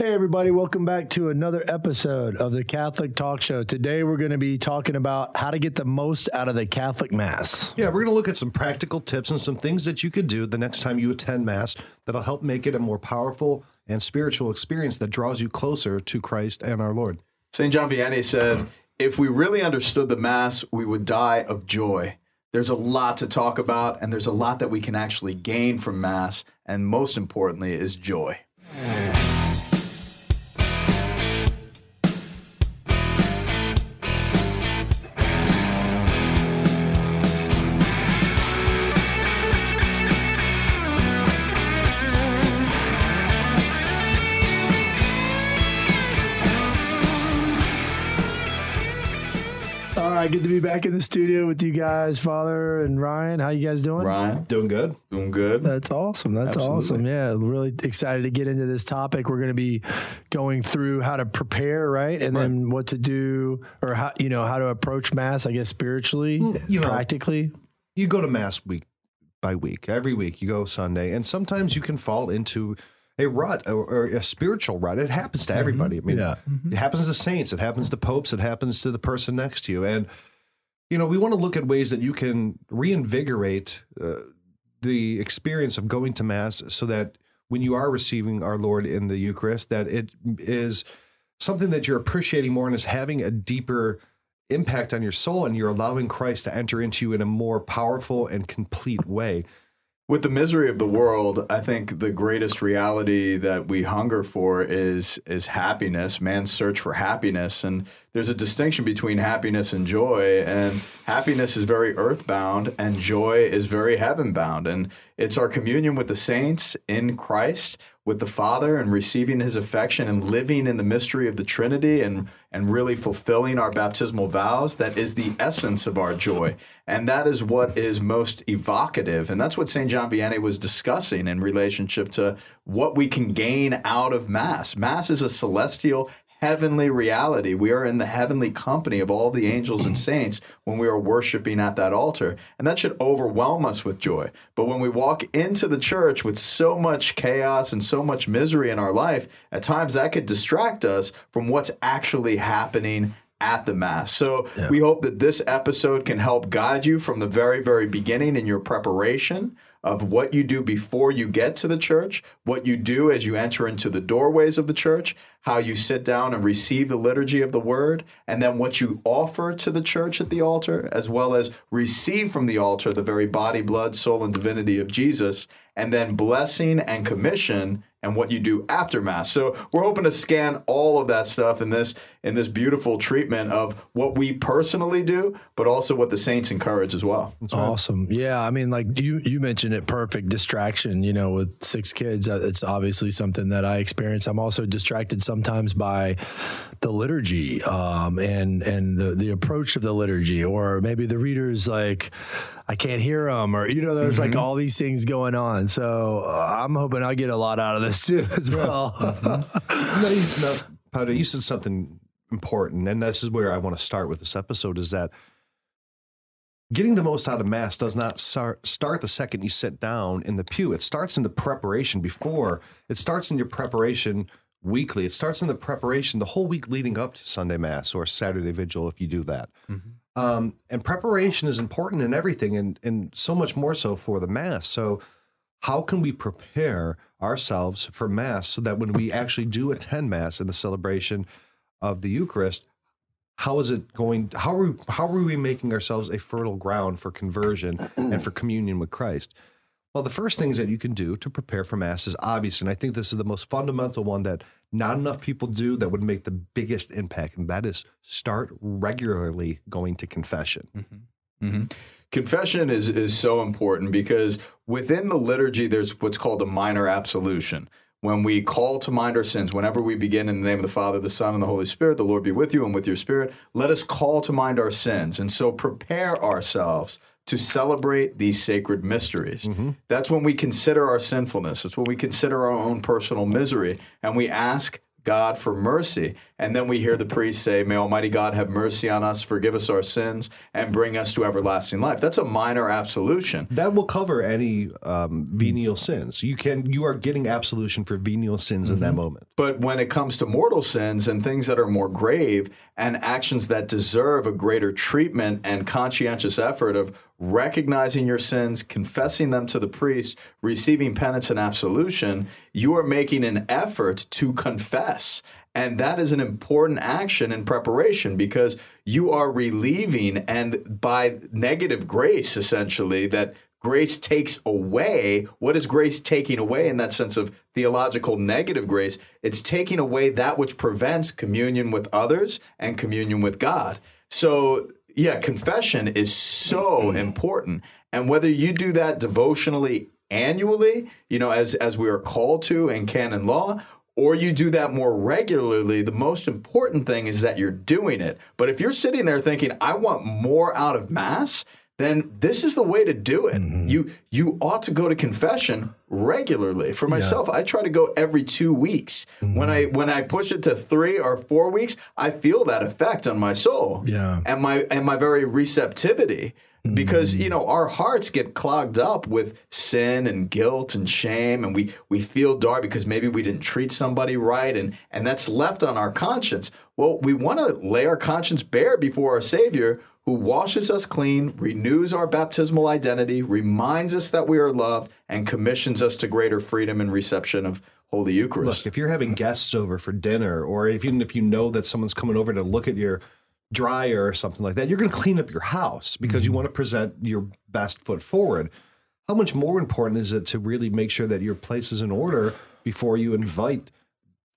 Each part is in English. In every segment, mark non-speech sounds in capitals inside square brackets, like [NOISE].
Hey, everybody, welcome back to another episode of the Catholic Talk Show. Today, we're going to be talking about how to get the most out of the Catholic Mass. Yeah, we're going to look at some practical tips and some things that you could do the next time you attend Mass that'll help make it a more powerful and spiritual experience that draws you closer to Christ and our Lord. St. John Vianney said, if we really understood the Mass, we would die of joy. There's a lot to talk about, and there's a lot that we can actually gain from Mass, and most importantly, is joy. Be back in the studio with you guys, Father and Ryan. How you guys doing? Ryan, Doing good? doing good. That's awesome. That's Absolutely. awesome. Yeah, really excited to get into this topic. We're going to be going through how to prepare, right, and then what to do, or how you know how to approach Mass. I guess spiritually, mm, you know- practically. You go to Mass week by week. Every week you go Sunday, and sometimes you can fall into a rut or, or a spiritual rut. It happens to mm-hmm. everybody. I mean, Yeah. it happens to saints, it happens to popes, it happens to the person next to you. And, you know, we want to look at ways that you can reinvigorate uh, the experience of going to Mass so that when you are receiving our Lord in the Eucharist, that it is something that you're appreciating more and is having a deeper impact on your soul and you're allowing Christ to enter into you in a more powerful and complete way. With the misery of the world, I think the greatest reality that we hunger for is is happiness. Man's search for happiness, and there's a distinction between happiness and joy. And happiness is very earthbound, and joy is very heavenbound. And it's our communion with the saints in Christ, with the Father, and receiving His affection, and living in the mystery of the Trinity, and and really fulfilling our baptismal vows. That is the essence of our joy, and that is what is most evocative. And that's what St. John Vianney was discussing in relationship to what we can gain out of Mass. Mass is a celestial, heavenly reality. We are in the heavenly company of all the angels and saints when we are worshiping at that altar. And that should overwhelm us with joy. But when we walk into the church with so much chaos and so much misery in our life, at times that could distract us from what's actually happening at the Mass. So we hope that this episode can help guide you from the very, very beginning in your preparation of what you do before you get to the church, what you do as you enter into the doorways of the church, how you sit down and receive the liturgy of the word, and then what you offer to the church at the altar, as well as receive from the altar the very body, blood, soul, and divinity of Jesus, and then blessing and commission and what you do after mass. So we're hoping to scan all of that stuff in this in this beautiful treatment of what we personally do, but also what the saints encourage as well. Awesome. Yeah. I mean, like you, you mentioned it perfect distraction, you know, with six kids. uh, It's obviously something that I experience. I'm also distracted sometimes by the liturgy um, and, and the, the approach of the liturgy, or maybe the reader's like, I can't hear them, or, you know, there's like all these things going on. So uh, I'm hoping I get a lot out of this too as well. [LAUGHS] No, you, no, Padre, you said something important, and this is where I want to start with this episode is that getting the most out of Mass does not start, start the second you sit down in the pew. It starts in the preparation before, it starts in your preparation weekly. It starts in the preparation the whole week leading up to Sunday Mass or Saturday Vigil if you do that. Um, and preparation is important in everything, and, and so much more so for the Mass. So, how can we prepare ourselves for Mass so that when we actually do attend Mass in the celebration of the Eucharist, how is it going? How are we, how are we making ourselves a fertile ground for conversion and for communion with Christ? Well, the first things that you can do to prepare for Mass is obvious, and I think this is the most fundamental one that not enough people do that would make the biggest impact, and that is start regularly going to confession. Mm-hmm. Mm-hmm. Confession is is so important because within the liturgy there's what's called a minor absolution. When we call to mind our sins, whenever we begin in the name of the Father, the Son, and the Holy Spirit, the Lord be with you and with your spirit, let us call to mind our sins. And so prepare ourselves to celebrate these sacred mysteries. Mm-hmm. That's when we consider our sinfulness. It's when we consider our own personal misery and we ask God for mercy. And then we hear the priest say, May Almighty God have mercy on us, forgive us our sins, and bring us to everlasting life. That's a minor absolution. That will cover any um, venial sins. You can you are getting absolution for venial sins in that moment. But when it comes to mortal sins and things that are more grave and actions that deserve a greater treatment and conscientious effort of recognizing your sins, confessing them to the priest, receiving penance and absolution, you are making an effort to confess. And that is an important action in preparation because you are relieving and by negative grace, essentially, that grace takes away. What is grace taking away in that sense of theological negative grace? It's taking away that which prevents communion with others and communion with God. So, yeah, confession is so mm-hmm. important. And whether you do that devotionally annually, you know, as as we are called to in canon law, or you do that more regularly, the most important thing is that you're doing it. But if you're sitting there thinking, I want more out of Mass, then this is the way to do it. Mm-hmm. You you ought to go to confession regularly. For myself, yeah. I try to go every two weeks. Mm-hmm. When I when I push it to three or four weeks, I feel that effect on my soul. Yeah. And my and my very receptivity because you know our hearts get clogged up with sin and guilt and shame and we we feel dark because maybe we didn't treat somebody right and and that's left on our conscience well we want to lay our conscience bare before our savior who washes us clean renews our baptismal identity reminds us that we are loved and commissions us to greater freedom and reception of holy eucharist look if you're having guests over for dinner or if, even if you know that someone's coming over to look at your dryer or something like that, you're going to clean up your house because mm-hmm. you want to present your best foot forward. How much more important is it to really make sure that your place is in order before you invite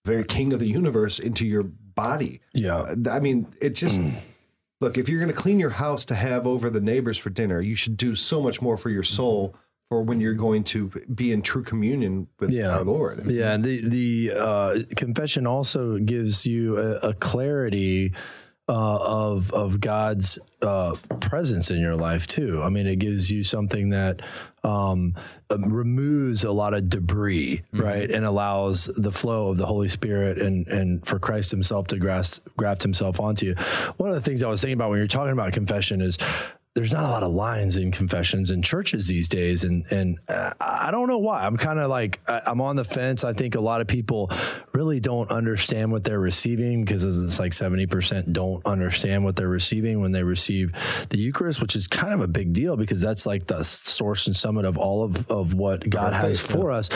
the very king of the universe into your body? Yeah. I mean, it just mm. Look, if you're going to clean your house to have over the neighbors for dinner, you should do so much more for your soul for when you're going to be in true communion with yeah. our Lord. Yeah, the the uh, confession also gives you a, a clarity uh, of of God's uh, presence in your life too. I mean, it gives you something that um, um, removes a lot of debris, mm-hmm. right, and allows the flow of the Holy Spirit and and for Christ Himself to grasp graft Himself onto you. One of the things I was thinking about when you're talking about confession is there's not a lot of lines in confessions in churches these days, and and uh, I don't know why. I'm kind of like I'm on the fence. I think a lot of people really don't understand what they're receiving because it's like 70 percent don't understand what they're receiving when they receive the Eucharist, which is kind of a big deal because that's like the source and summit of all of of what God has for us.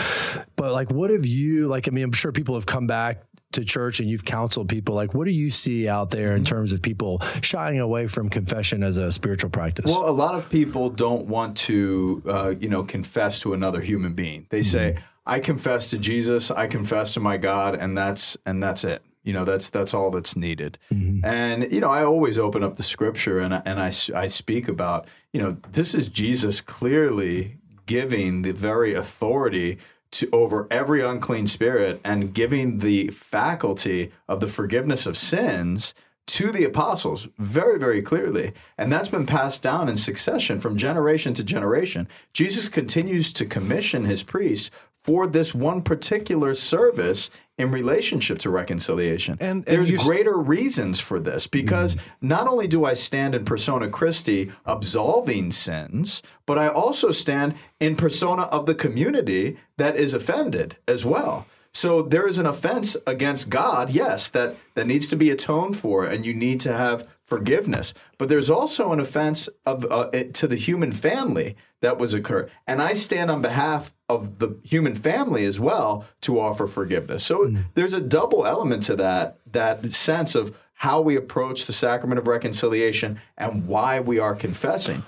But like, what have you like? I mean, I'm sure people have come back to church and you've counseled people, like what do you see out there in mm-hmm. terms of people shying away from confession as a spiritual practice? Well, a lot of people don't want to, uh, you know, confess to another human being. They say, mm-hmm. "I confess to Jesus, I confess to my God, and that's and that's it." You know, that's that's all that's needed. Mm-hmm. And you know, I always open up the Scripture and and I I speak about, you know, this is Jesus clearly giving the very authority to over every unclean spirit and giving the faculty of the forgiveness of sins to the apostles very, very clearly. And that's been passed down in succession from generation to generation. Jesus continues to commission his priests for this one particular service in relationship to reconciliation. And, and there's greater reasons for this because mm-hmm. not only do I stand in persona Christi absolving sins, but I also stand in persona of the community that is offended as well. So there is an offense against God, yes, that, that needs to be atoned for, and you need to have forgiveness. But there's also an offense of uh, to the human family that was occurred, and I stand on behalf of the human family as well to offer forgiveness. So mm. there's a double element to that that sense of how we approach the sacrament of reconciliation and why we are confessing.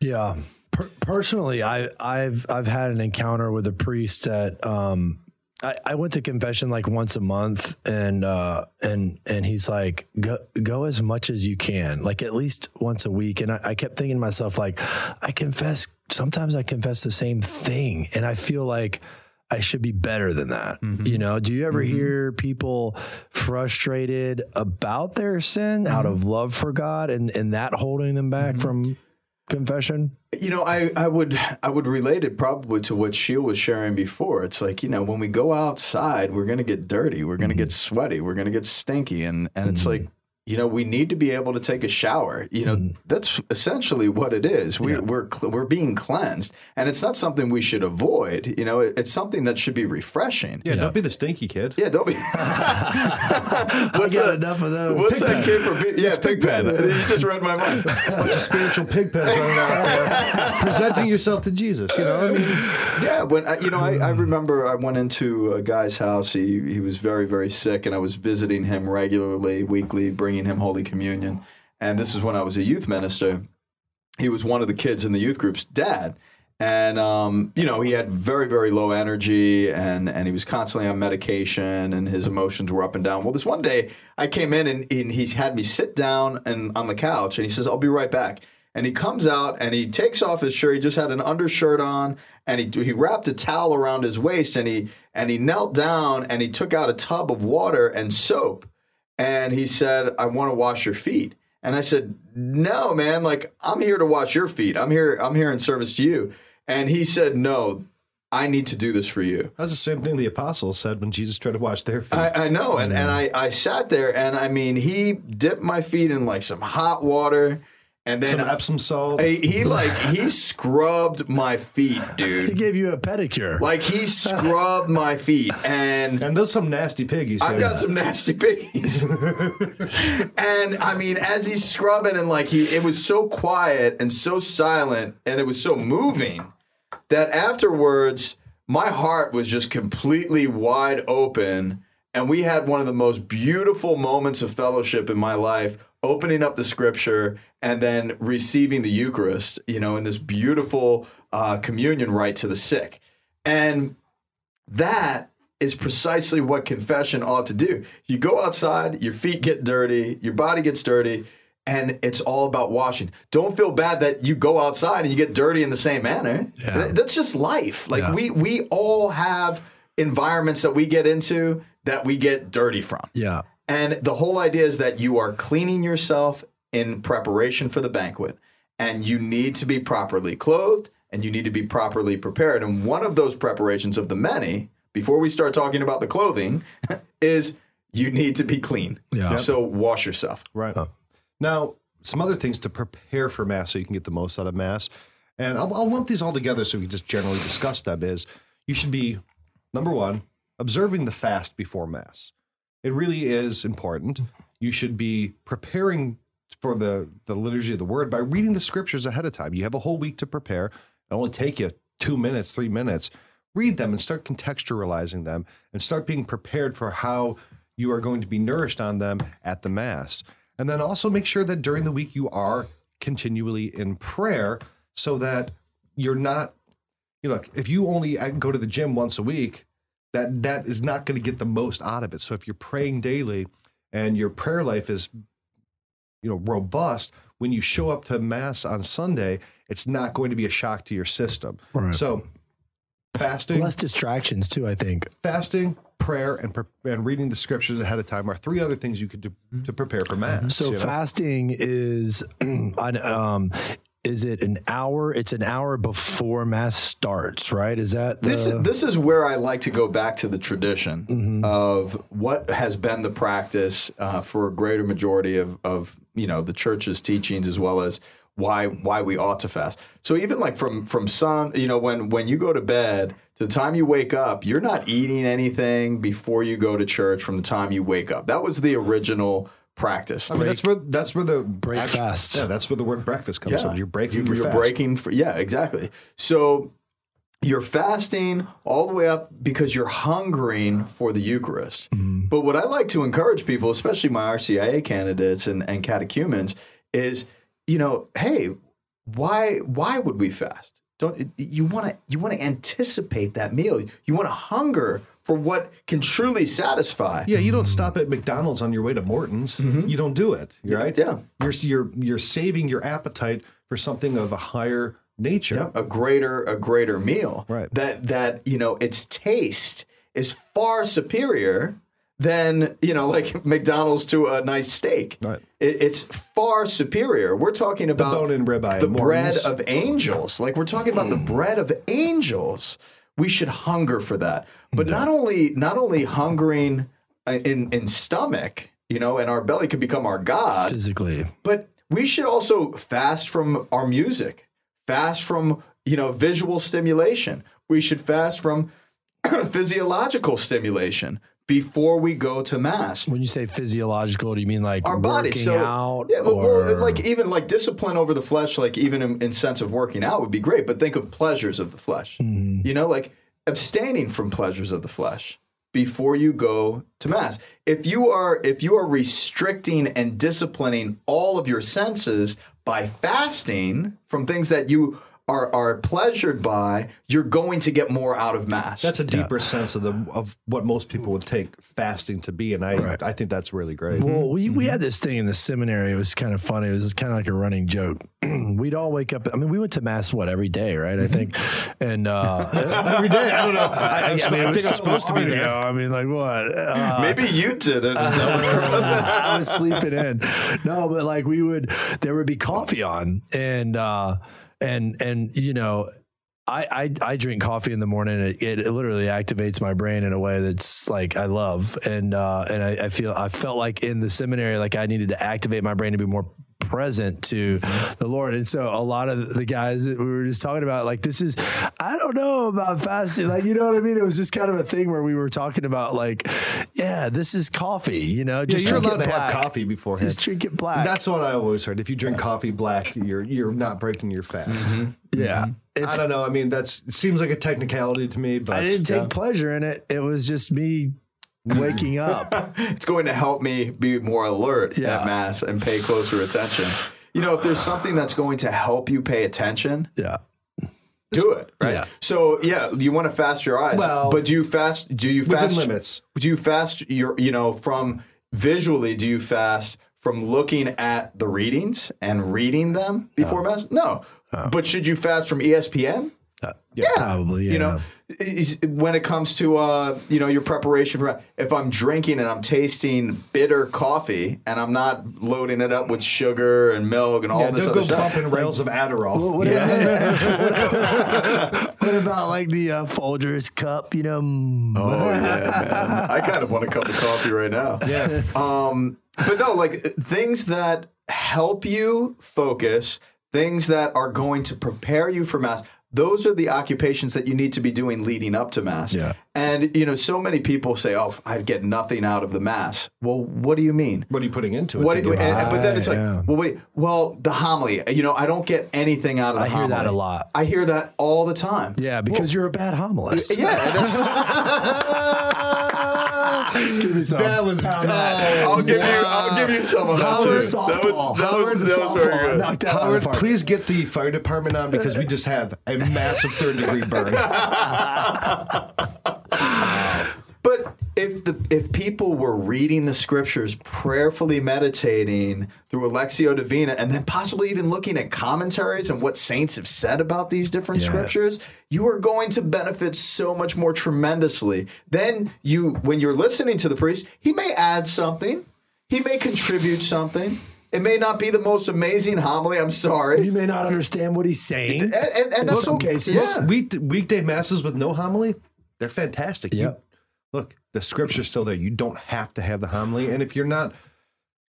Yeah. Per- personally, I, I've I've had an encounter with a priest that um, I, I went to confession like once a month and uh and and he's like go go as much as you can like at least once a week and I, I kept thinking to myself like I confess sometimes I confess the same thing and I feel like I should be better than that. Mm-hmm. You know, do you ever mm-hmm. hear people frustrated about their sin mm-hmm. out of love for God and, and that holding them back mm-hmm. from confession? You know, I, I would I would relate it probably to what Scheel was sharing before. It's like you know when we go outside, we're gonna get dirty, we're gonna get sweaty, we're gonna get stinky, and and it's like you know we need to be able to take a shower. You know mm. that's essentially what it is. We we're we're being cleansed, and it's not something we should avoid. You know, it, it's something that should be refreshing. Yeah, don't be the stinky kid. Yeah, don't be. [LAUGHS] I what's got that? enough of those. What's that kid for? Pig, yeah, Pigpen. You just read my mind. [LAUGHS] bunch of spiritual pig pens running out there, presenting yourself to Jesus. You know, I mean, Yeah, when I, you know, I, I remember I went into a guy's house. He he was very very sick, and I was visiting him regularly, weekly, bringing him Holy Communion. And this is when I was a youth minister. He was one of the kids in the youth group's dad, and um, you know he had very very low energy, and and he was constantly on medication, and his emotions were up and down. Well, this one day I came in, and, and he's had me sit down and on the couch, and he says, "I'll be right back." And he comes out and he takes off his shirt. He just had an undershirt on, and he he wrapped a towel around his waist, and he and he knelt down and he took out a tub of water and soap, and he said, "I want to wash your feet." And I said, "No, man. Like I'm here to wash your feet. I'm here. I'm here in service to you." And he said, "No, I need to do this for you." that's the same thing the apostles said when Jesus tried to wash their feet. I, I know, and, and I, I sat there, and I mean, he dipped my feet in like some hot water, and then Some Epsom salt. he, he like he scrubbed my feet, dude. [LAUGHS] He gave you a pedicure. Like he scrubbed my feet, and and those some nasty piggies. Too. I've got some nasty piggies. [LAUGHS] and I mean, as he's scrubbing and like he, it was so quiet and so silent and it was so moving that afterwards, my heart was just completely wide open. And we had one of the most beautiful moments of fellowship in my life, opening up the scripture and then receiving the Eucharist, you know, in this beautiful uh, communion rite to the sick. And that is precisely what confession ought to do. You go outside, your feet get dirty, your body gets dirty, and it's all about washing. Don't feel bad that you go outside and you get dirty in the same manner. Yeah. That's just life. Like Yeah. we we all have environments that we get into that we get dirty from. yeah. And the whole idea is that you are cleaning yourself in preparation for the banquet. And you need to be properly clothed and you need to be properly prepared. And one of those preparations of the many, before we start talking about the clothing, [LAUGHS] is you need to be clean. Yeah. So wash yourself. Right. Now, some other things to prepare for Mass so you can get the most out of Mass. And I'll, I'll lump these all together so we can just generally discuss them is you should be, number one, observing the fast before Mass. It really is important. You should be preparing for the, the liturgy of the word by reading the scriptures ahead of time. You have a whole week to prepare. It only take you two minutes, three minutes. Read them and start contextualizing them and start being prepared for how you are going to be nourished on them at the Mass. And then also make sure that during the week you are continually in prayer so that you're not, you know, if you only go to the gym once a week, that that is not going to get the most out of it. So if you're praying daily and your prayer life is, you know, robust, when you show up to Mass on Sunday, it's not going to be a shock to your system. Right. So fasting, Less distractions too, I think. fasting, prayer, and and reading the scriptures ahead of time are three other things you could do to prepare for Mass. So you know? fasting is, [CLEARS THROAT] I- um, is it an hour? It's an hour before mass starts, right? Is that the, This is, this is where I like to go back to the tradition Mm-hmm. of what has been the practice uh, for a greater majority of, of you know the church's teachings as well as why why we ought to fast. So even like from from sun, you know, when when you go to bed to the time you wake up, you're not eating anything before you go to church. From the time you wake up, that was the original practice. I mean, that's where that's where the break fast. Yeah, that's where the word breakfast comes from. You're breaking your you're fast. breaking for yeah exactly so you're fasting all the way up because you're hungering for the eucharist Mm-hmm. but what i like to encourage people especially my rcia candidates and, and catechumens is you know hey why why would we fast don't you want to you want to anticipate that meal you want to hunger for what can truly satisfy Yeah, you don't stop at McDonald's on your way to Morton's. Mm-hmm. You don't do it, right? Yeah. You're you're you're saving your appetite for something of a higher nature. a greater a greater meal Right. that that you know its taste is far superior than you know like [LAUGHS] McDonald's to a nice steak. Right. It, it's far superior. We're talking about bone-in ribeye the bread of angels. Like we're talking about the mm. bread of angels. We should hunger for that. But not only not only hungering uh, in in stomach, you know, and our belly could become our god. physically. But we should also fast from our music, fast from, you know, visual stimulation. We should fast from [CLEARS THROAT] physiological stimulation before we go to mass. When you say physiological, do you mean like Our body, working so out? yeah, well, like even like discipline over the flesh, like even in, in sense of working out would be great. But think of pleasures of the flesh. Mm-hmm. You know, like abstaining from pleasures of the flesh before you go to mass. If you are if you are restricting and disciplining all of your senses by fasting from things that you are are pleasured by, you're going to get more out of mass. That's a deeper sense of the of what most people would take fasting to be, and I I think that's really great. Well, we, Mm-hmm. we had this thing in the seminary. It was kind of funny. It was kind of like a running joke. [CLEARS THROAT] We'd all wake up. I mean, we went to mass what every day, right? I think, and uh, [LAUGHS] Every day, I don't know. [LAUGHS] I, I, mean, it I was think I'm so supposed to be long there. ago. I mean, like what? [LAUGHS] Uh, Maybe you did it. I was sleeping in. No, but like we would, there would be coffee on, and uh, and and you know, I I, I drink coffee in the morning. It, it literally activates my brain in a way that's like I love, and uh, and I, I feel I felt like in the seminary, like I needed to activate my brain to be more present to the Lord. And so a lot of the guys that we were just talking about, like this is, I don't know about fasting. Like, you know what I mean? It was just kind of a thing where we were talking about like, yeah, this is coffee, you know, Yeah, just you're drink allowed it to have black. coffee beforehand. Just drink it black. That's what I always heard. If you drink coffee black, you're you're not breaking your fast. Mm-hmm. yeah. Mm-hmm. If I don't know. I mean, that's it seems like a technicality to me, but I didn't take pleasure in it. It was just me waking up. [LAUGHS] it's going to help me be more alert Yeah. at mass and pay closer attention. You know, if there's something that's going to help you pay attention, Yeah. do it. Right. Yeah. So yeah, you want to fast your eyes, Well, but do you fast? Do you fast? limits. Do you fast your? You know, from visually, do you fast from looking at the readings and reading them before mass? No. But should you fast from E ESPN? Yeah. Probably. Yeah. You know, when it comes to uh, you know your preparation for if I'm drinking and I'm tasting bitter coffee and I'm not loading it up with sugar and milk and all yeah, this don't other go stuff. pumping rails of Adderall. what is [LAUGHS] it? what about like the uh, Folgers cup? You know. Oh yeah, man. I kind of want a cup of coffee right now. Yeah. Um, but no, like things that help you focus, things that are going to prepare you for mass. Those are the occupations that you need to be doing leading up to mass. Yeah. And you know, so many people say, "Oh, I'd get nothing out of the mass." Well, what do you mean? What are you putting into it? What? do you- and- but then it's ah, like, Yeah. well, what do you- well, the homily. You know, I don't get anything out of the homily. I hear that a lot. I hear that all the time. yeah, because you're a bad homilist. Yeah, [LAUGHS] [LAUGHS] Give me some. that was bad. I'll give you. I'll give you some of that Howard's too. a That was softball. that Howard's was, a that was very softball. good. Knocked that Howard, please get the fire department on because we just have a massive third degree burn. [LAUGHS] But if the if people were reading the scriptures, prayerfully meditating through a Lectio Divina, and then possibly even looking at commentaries and what saints have said about these different Yeah. scriptures, you are going to benefit so much more tremendously. Then you, when you're listening to the priest, he may add something, he may contribute something. It may not be the most amazing homily. I'm sorry. You may not understand what he's saying. And, and, and that's some okay. cases. Yeah. Week, weekday masses with no homily, they're fantastic. You- Yep. Look, the scripture's still there. You don't have to have the homily. And if you're not,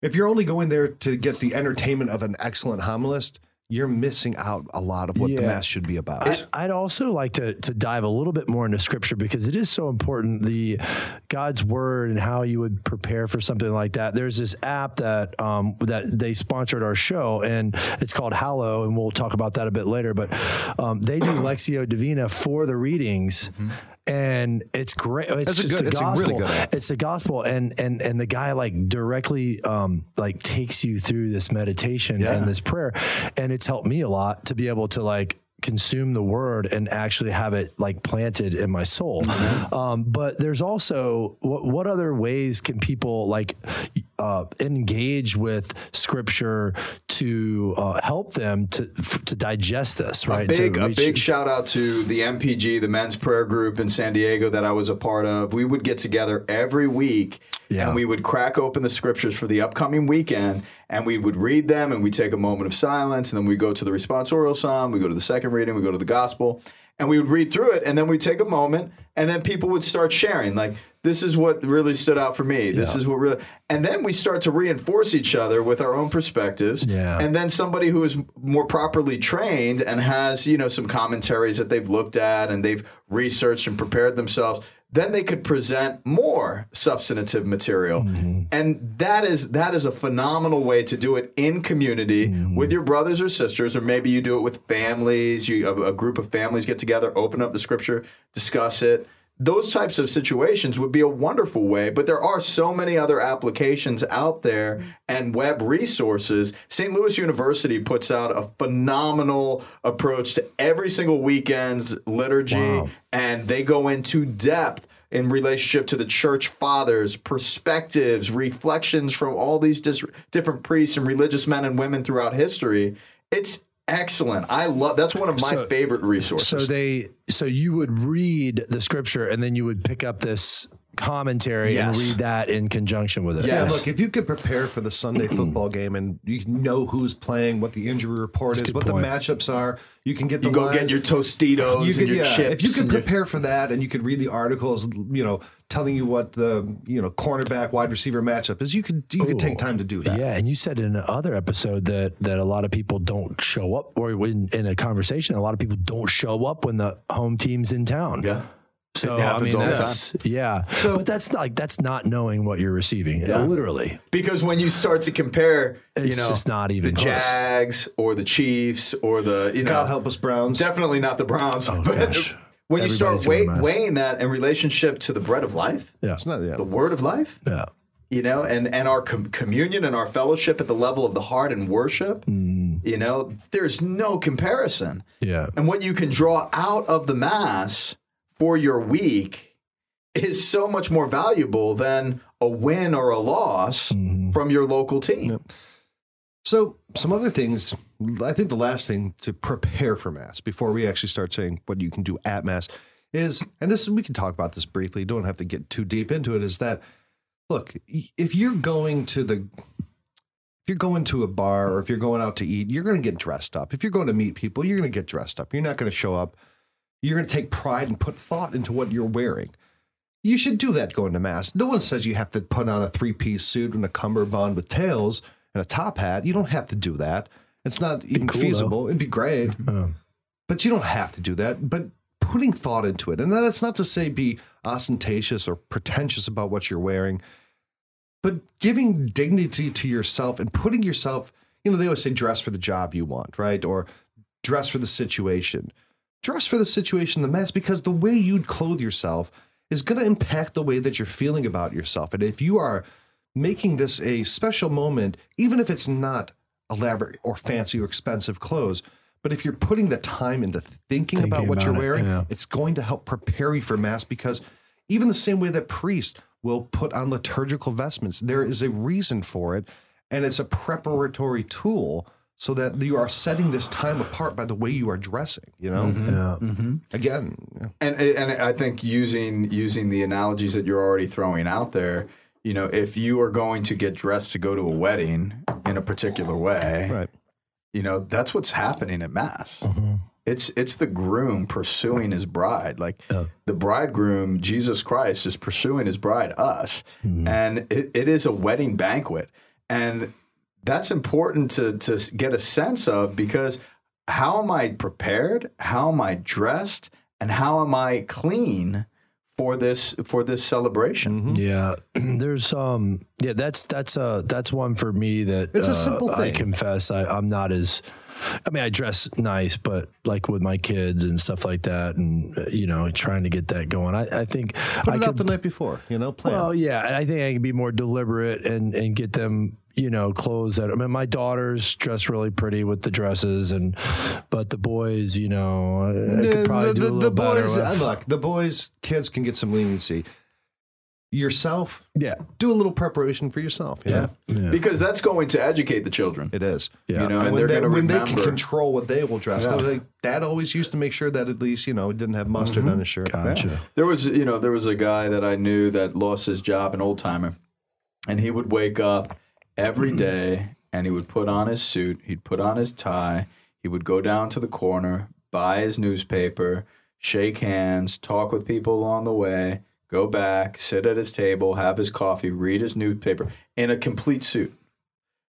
if you're only going there to get the entertainment of an excellent homilist, you're missing out a lot of what the mass should be about. I, I'd also like to to dive a little bit more into scripture because it is so important the God's word and how you would prepare for something like that. There's this app that um, that they sponsored our show and it's called Hallow and we'll talk about that a bit later. But um, they do Lectio Divina for the readings. And it's great. It's That's a just good- the it's a gospel. really good. It's the gospel, and and and the guy like directly um, like takes you through this meditation and this prayer, and it's helped me a lot to be able to like consume the word and actually have it like planted in my soul. Um, but there's also what what other ways can people like uh, engage with Scripture to uh, help them to f- to digest this. Right, A big, a big shout out to the MPG, the men's prayer group in San Diego that I was a part of. We would get together every week Yeah. and we would crack open the scriptures for the upcoming weekend and we would read them and we take a moment of silence and then we go to the responsorial psalm, we go to the second reading, we go to the gospel and we would read through it and then we'd take a moment and then people would start sharing like this is what really stood out for me. This is what really and then we start to reinforce each other with our own perspectives. Yeah. And then somebody who is more properly trained and has, you know, some commentaries that they've looked at and they've researched and prepared themselves, then they could present more substantive material. Mm-hmm. And that is that is a phenomenal way to do it in community mm-hmm. with your brothers or sisters, or maybe you do it with families. You a, a group of families get together, open up the scripture, discuss it those types of situations would be a wonderful way, but there are so many other applications out there and web resources. St. Louis University puts out a phenomenal approach to every single weekend's liturgy, Wow. and they go into depth in relationship to the church fathers, perspectives, reflections from all these dis- different priests and religious men and women throughout history. It's excellent. I love that's one of my So- favorite resources. So they, so you would read the scripture and then you would pick up this commentary and read that in conjunction with it. Yeah. Yeah, Yes. look, if you could prepare for the Sunday football game and you know who's playing, what the injury report is, what point. the matchups are, you can get the you go lines. get your Tostitos you could, and your yeah, chips. if you could and your- prepare for that and you could read the articles, you know, telling you what the you know cornerback wide receiver matchup is, you could you could take time to do that. Yeah, and you said in another episode that that a lot of people don't show up, or when in a conversation, a lot of people don't show up when the home team's in town. Yeah. So It I happens mean, all the that's yeah. So- but that's not like that's not knowing what you're receiving. Literally, Because when you start to compare, you It's know, just not even the close. Jags or the Chiefs or the you know, God help us, Browns. definitely not the Browns. [LAUGHS] but Oh, gosh. when you start weigh, weighing that in relationship to the bread of life, yeah, It's not yeah. the word of life, yeah. you know, and and our com- communion and our fellowship at the level of the heart and worship, Mm. you know, there's no comparison. Yeah. And what you can draw out of the mass for your week is so much more valuable than a win or a loss Mm-hmm. from your local team. So, some other things. I think the last thing to prepare for Mass before we actually start saying what you can do at Mass is, and this we can talk about this briefly. Don't have to get too deep into it. Is that look if you're going to the if you're going to a bar or if you're going out to eat, you're going to get dressed up. If you're going to meet people, you're going to get dressed up. You're not going to show up. You're going to take pride and put thought into what you're wearing. You should do that going to mass. No one says you have to put on a three-piece suit and a cummerbund with tails and a top hat. You don't have to do that. It's not even cool, feasible. It'd be great, [LAUGHS] but you don't have to do that. But putting thought into it, and that's not to say be ostentatious or pretentious about what you're wearing, but giving dignity to yourself and putting yourself. You know, they always say dress for the job you want, right? Or dress for the situation. Dress for the situation, the mess, because the way you'd clothe yourself is going to impact the way that you're feeling about yourself. And if you are making this a special moment, even if it's not elaborate or fancy or expensive clothes, but if you're putting the time into thinking, about Thinking what you're it, wearing, yeah. it's going to help prepare you for mass because even the same way that priests will put on liturgical vestments, there is a reason for it. And it's a preparatory tool so that you are setting this time apart by the way you are dressing, you know? Yeah. Again, yeah. And and I think using using the analogies that you're already throwing out there, you know, if you are going to get dressed to go to a wedding in a particular way, right. you know, that's what's happening at mass. Mm-hmm. It's it's the groom pursuing his bride. Like the bridegroom, Jesus Christ, is pursuing his bride, us, Mm-hmm. and it, it is a wedding banquet, and that's important to to get a sense of because how am I prepared? How am I dressed? And how am I clean for this for this celebration? Yeah, [CLEARS THROAT] there's um yeah that's that's uh that's one for me that It's a uh, thing. I confess I I'm not as I mean I dress nice but like with my kids and stuff like that and uh, you know trying to get that going I I think Put I it out could the night before, you know, plan. well yeah and I think I can be more deliberate and and get them you know clothes that I mean my daughters dress really pretty with the dresses and but the boys you know I, I could probably do a little better boys, with- uh, look, the boys, kids can get some leniency. yourself. Yeah. Do a little preparation for yourself. you know? Because that's going to educate the children. It is. Yeah. You know, and, And they're when, they, going to when they can control what they will dress, Yeah. like, Dad always used to make sure that at least you know it didn't have mustard on his shirt. Gotcha. There was, you know, there was a guy that I knew that lost his job, an old timer, and he would wake up every day and he would put on his suit, he'd put on his tie, he would go down to the corner, buy his newspaper, shake hands, talk with people along the way, go back, sit at his table, have his coffee, read his newspaper in a complete suit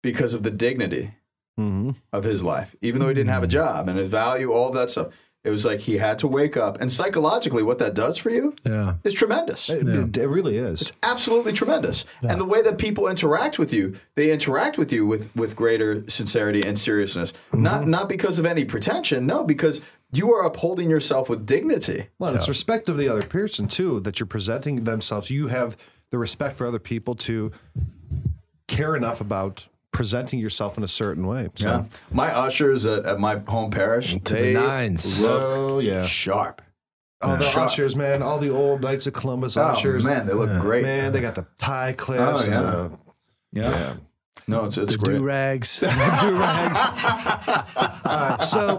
because of the dignity Mm-hmm. of his life, even though he didn't have a job and his value, all that stuff. It was like he had to wake up. And psychologically, what that does for you Yeah. is tremendous. It, it- it really is. It's absolutely tremendous. And the way that people interact with you, they interact with you with, with greater sincerity and seriousness. Mm-hmm. Not not because of any pretension, no, because you are upholding yourself with dignity. Well, it's respect of the other person too that you're presenting themselves. You have the respect for other people to care enough about presenting yourself in a certain way. So, Yeah. My ushers at, at my home parish, the they nines. look oh yeah. sharp. Oh, the Sharp. ushers, man. All the old Knights of Columbus Oh, ushers. man, they look great. Man, they got the tie clips Oh, yeah. and the Yeah. yeah. No, it's, it's The great. do rags. [LAUGHS] do rags. All right, so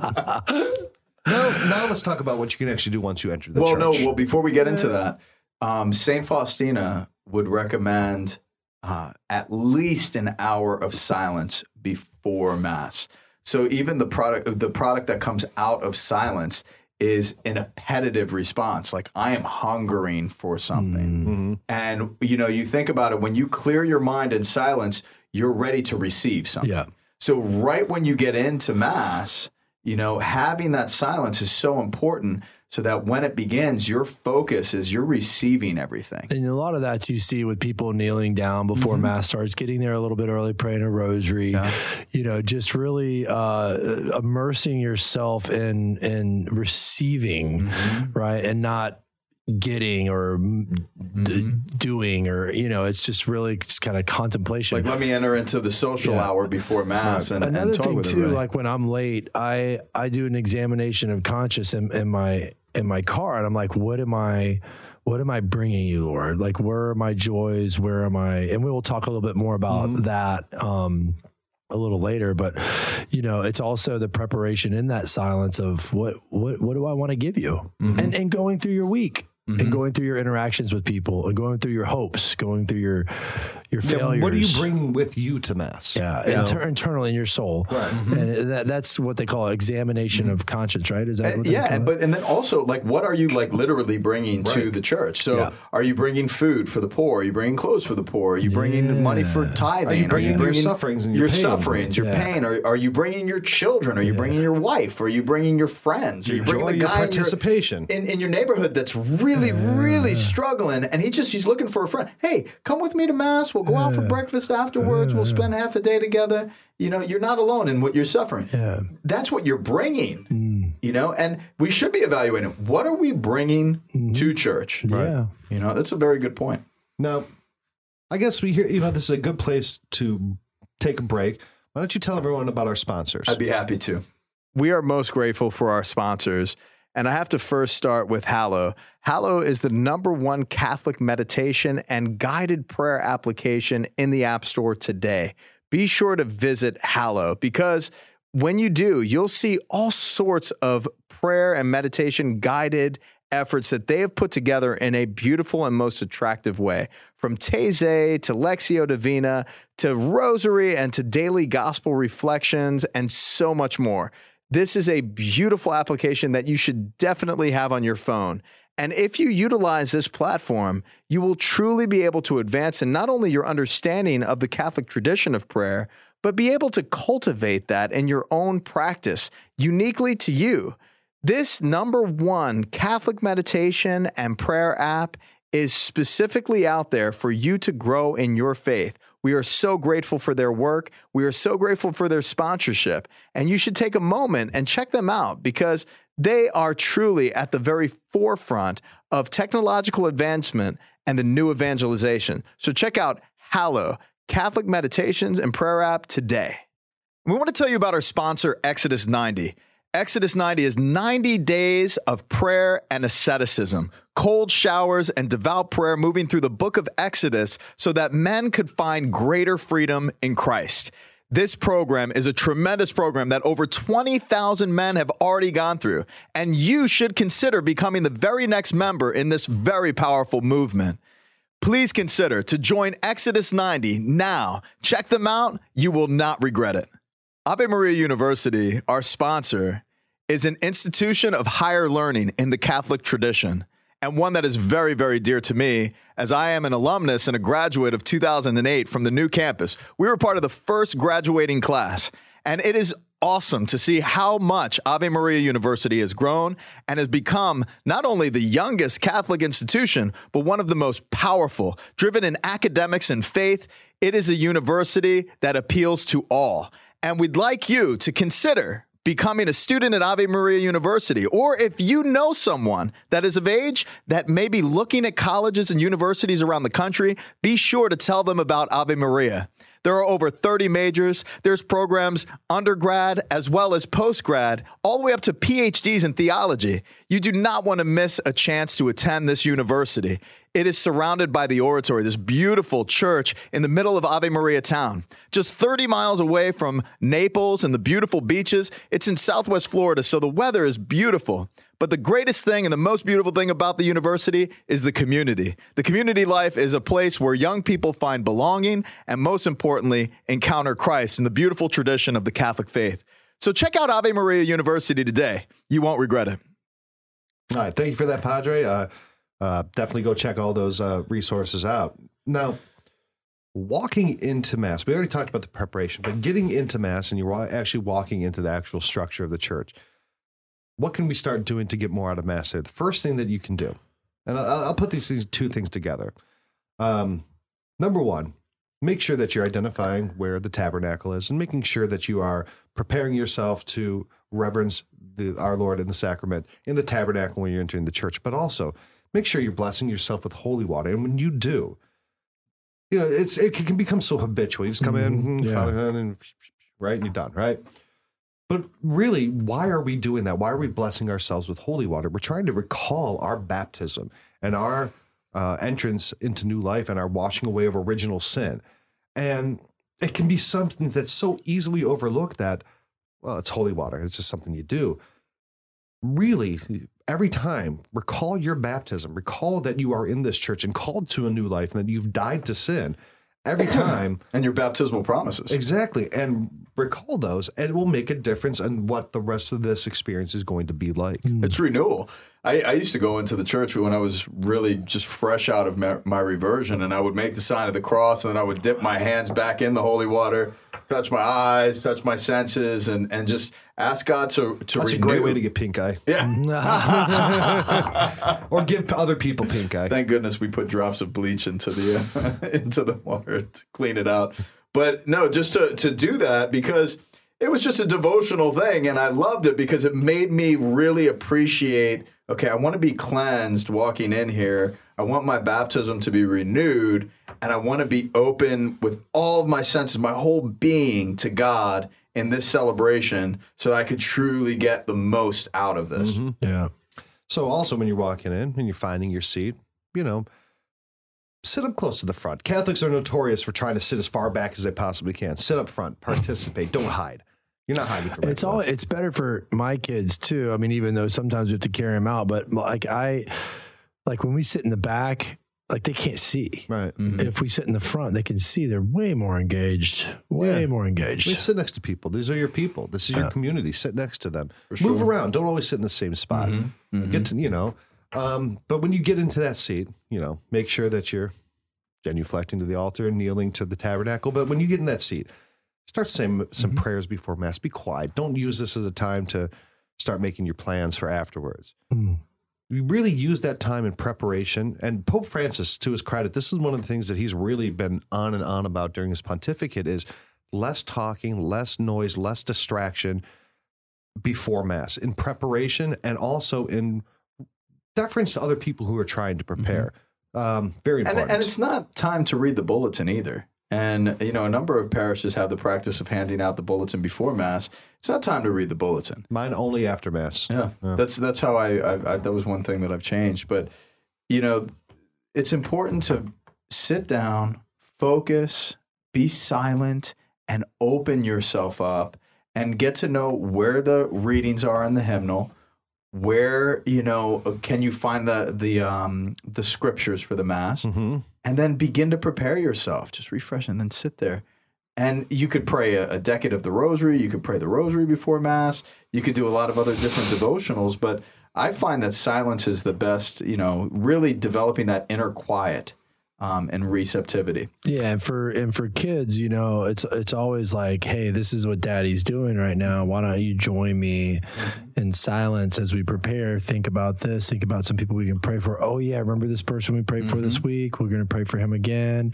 now, now let's talk about what you can actually do once you enter the well, church. no. Well, before we get into that, um, Saint Faustina would recommend uh, at least an hour of silence before mass. So even the product, the product that comes out of silence, is an appetitive response. Like I am hungering for something, and you know, you think about it when you clear your mind in silence, you're ready to receive something. Yeah. So right when you get into mass, you know, having that silence is so important so that when it begins, your focus is you're receiving everything. And a lot of that's you see with people kneeling down before Mm-hmm. mass starts, getting there a little bit early, praying a rosary. You know, just really uh, immersing yourself in in receiving, Mm-hmm. right, and not getting or d- doing or you know, it's just really just kind of contemplation. Like, let me enter into the social Yeah. hour before mass and, Another and talk thing with too, everybody. like when I'm late, I I do an examination of conscience in, in my in my car, and I'm like, what am I? What am I bringing you, Lord? Like, where are my joys? Where am I? And we will talk a little bit more about Mm-hmm. that um, a little later. But you know, it's also the preparation in that silence of what what what do I want to give you, Mm-hmm. and and going through your week. And going through your interactions with people, and going through your hopes, going through your your Yeah, failures. what are you bringing with you to mass? Yeah, You inter- internally in your soul, Right. and mm-hmm. that, that's what they call examination of conscience, right? Is that eh, what they yeah, and, but and then also like what are you like literally bringing to the church? So Yeah. are you bringing food for the poor? Are you bringing clothes for the poor? Are you bringing money for tithing? Are you bringing your sufferings and your pain? sufferings, your Yeah. pain? Are, are you bringing your children? Are you bringing your wife? Are you bringing your friends? Are you bringing the your guy in your- participation. in, in your neighborhood that's really really struggling and he just he's looking for a friend hey come with me to mass we'll go out for breakfast afterwards. We'll spend half a day together. You know you're not alone in what you're suffering. Yeah. that's what you're bringing mm. you know? And we should be evaluating what are we bringing mm-hmm. to church? Yeah, you know that's a very good point. Now, I guess we hear, you know, this is a good place to take a break. Why don't you tell everyone about our sponsors? I'd be happy to. We are most grateful for our sponsors. And I have to first start with Hallow. Hallow is the number one Catholic meditation and guided prayer application in the App Store today. Be sure to visit Hallow because when you do, you'll see all sorts of prayer and meditation guided efforts that they have put together in a beautiful and most attractive way. From Taizé to Lectio Divina to Rosary and to daily gospel reflections and so much more. This is a beautiful application that you should definitely have on your phone. And if you utilize this platform, you will truly be able to advance in not only your understanding of the Catholic tradition of prayer, but be able to cultivate that in your own practice uniquely to you. This number one Catholic meditation and prayer app is specifically out there for you to grow in your faith. We are so grateful for their work. We are so grateful for their sponsorship. And you should take a moment and check them out because they are truly at the very forefront of technological advancement and the new evangelization. So check out Hallow, Catholic Meditations and Prayer App today. We want to tell you about our sponsor, Exodus 90. Exodus 90 is 90 days of prayer and asceticism, cold showers and devout prayer moving through the book of Exodus so that men could find greater freedom in Christ. This program is a tremendous program that over 20,000 men have already gone through, and you should consider becoming the very next member in this very powerful movement. Please consider to join Exodus 90 now. Check them out. You will not regret it. Ave Maria University, our sponsor, is an institution of higher learning in the Catholic tradition and one that is very, very dear to me as I am an alumnus and a graduate of 2008 from the new campus. We were part of the first graduating class, and it is awesome to see how much Ave Maria University has grown and has become not only the youngest Catholic institution, but one of the most powerful, driven in academics and faith. It is a university that appeals to all. And we'd like you to consider becoming a student at Ave Maria University, or if you know someone that is of age that may be looking at colleges and universities around the country, be sure to tell them about Ave Maria. There are over 30 majors. There's programs undergrad as well as postgrad, all the way up to PhDs in theology. You do not want to miss a chance to attend this university. It is surrounded by the oratory, this beautiful church in the middle of Ave Maria town. Just 30 miles away from Naples and the beautiful beaches. It's in southwest Florida, so the weather is beautiful. But the greatest thing and the most beautiful thing about the university is the community. The community life is a place where young people find belonging and, most importantly, encounter Christ in the beautiful tradition of the Catholic faith. So check out Ave Maria University today. You won't regret it. All right. Thank you for that, Padre. Uh, uh, definitely go check all those uh, resources out. Now, walking into Mass, we already talked about the preparation, but getting into Mass and you're actually walking into the actual structure of the church what can we start doing to get more out of mass there? The first thing that you can do, and I'll, I'll put these things, two things together. Um, number one, make sure that you're identifying where the tabernacle is and making sure that you are preparing yourself to reverence the, our Lord in the sacrament in the tabernacle when you're entering the church, but also make sure you're blessing yourself with holy water. And when you do, you know, it's it can become so habitual. You just come in, mm-hmm. yeah. and right, and you're done, right? But really, why are we doing that? Why are we blessing ourselves with holy water? We're trying to recall our baptism and our uh, entrance into new life and our washing away of original sin. And it can be something that's so easily overlooked that, well, it's holy water. It's just something you do. Really, every time, recall your baptism. Recall that you are in this church and called to a new life and that you've died to sin every [COUGHS] time. and your baptismal promises. Exactly. And recall those, and it will make a difference in what the rest of this experience is going to be like. Mm. It's renewal. I, I, used to go into the church when I was really just fresh out of my, my, reversion, and I would make the sign of the cross, and then I would dip my hands back in the holy water, touch my eyes, touch my senses, and, and just ask God to to That's renew. a great way to get pink eye. Yeah, [LAUGHS] or give other people pink eye. Thank goodness we put drops of bleach into the uh, [LAUGHS] into the water to clean it out. But no, just to to do that because it was just a devotional thing, and I loved it because it made me really appreciate okay, I want to be cleansed walking in here. I want my baptism to be renewed, and I want to be open with all of my senses, my whole being to God in this celebration so I could truly get the most out of this. Mm-hmm. Yeah. So, also, when you're walking in and you're finding your seat, you know, sit up close to the front. Catholics are notorious for trying to sit as far back as they possibly can. Sit up front, participate, don't hide. You're not hiding from it's all. It's better for my kids too. I mean, even though sometimes we have to carry them out, but like I, like when we sit in the back, like they can't see. Right. Mm-hmm. If we sit in the front, they can see. They're way more engaged. Way yeah. more engaged. We sit next to people. These are your people. This is your community. Sit next to them. Move around. Don't always sit in the same spot. Mm-hmm. Mm-hmm. Get to you know. Um, but when you get into that seat, you know, make sure that you're genuflecting to the altar, and kneeling to the tabernacle. But when you get in that seat, Start saying some mm-hmm. prayers before Mass. Be quiet. Don't use this as a time to start making your plans for afterwards. Mm. You really use that time in preparation. And Pope Francis, to his credit, this is one of the things that he's really been on and on about during his pontificate is less talking, less noise, less distraction before Mass, in preparation and also in deference to other people who are trying to prepare. Mm-hmm. Um, very important. And, and, it's not time to read the bulletin either. And you know, a number of parishes have the practice of handing out the bulletin before mass. It's not time to read the bulletin. Mine only after mass. Yeah, that's that's how I, I, I that was one thing that I've changed. But you know, it's important to sit down, focus, be silent, and open yourself up, and get to know where the readings are in the hymnal. Where you know can you find the the um the scriptures for the mass, Mm-hmm. And then begin to prepare yourself. Just refresh and then sit there. And you could pray a, a decade of the rosary. You could pray the rosary before mass. You could do a lot of other different devotionals. But I find that silence is the best, you know, really developing that inner quiet um, and receptivity. Yeah, and for and for kids, you know, it's it's always like, hey, this is what daddy's doing right now. Why don't you join me in silence as we prepare? Think about this. Think about some people we can pray for. Oh yeah, remember this person we prayed for this mm-hmm. week? We're gonna pray for him again.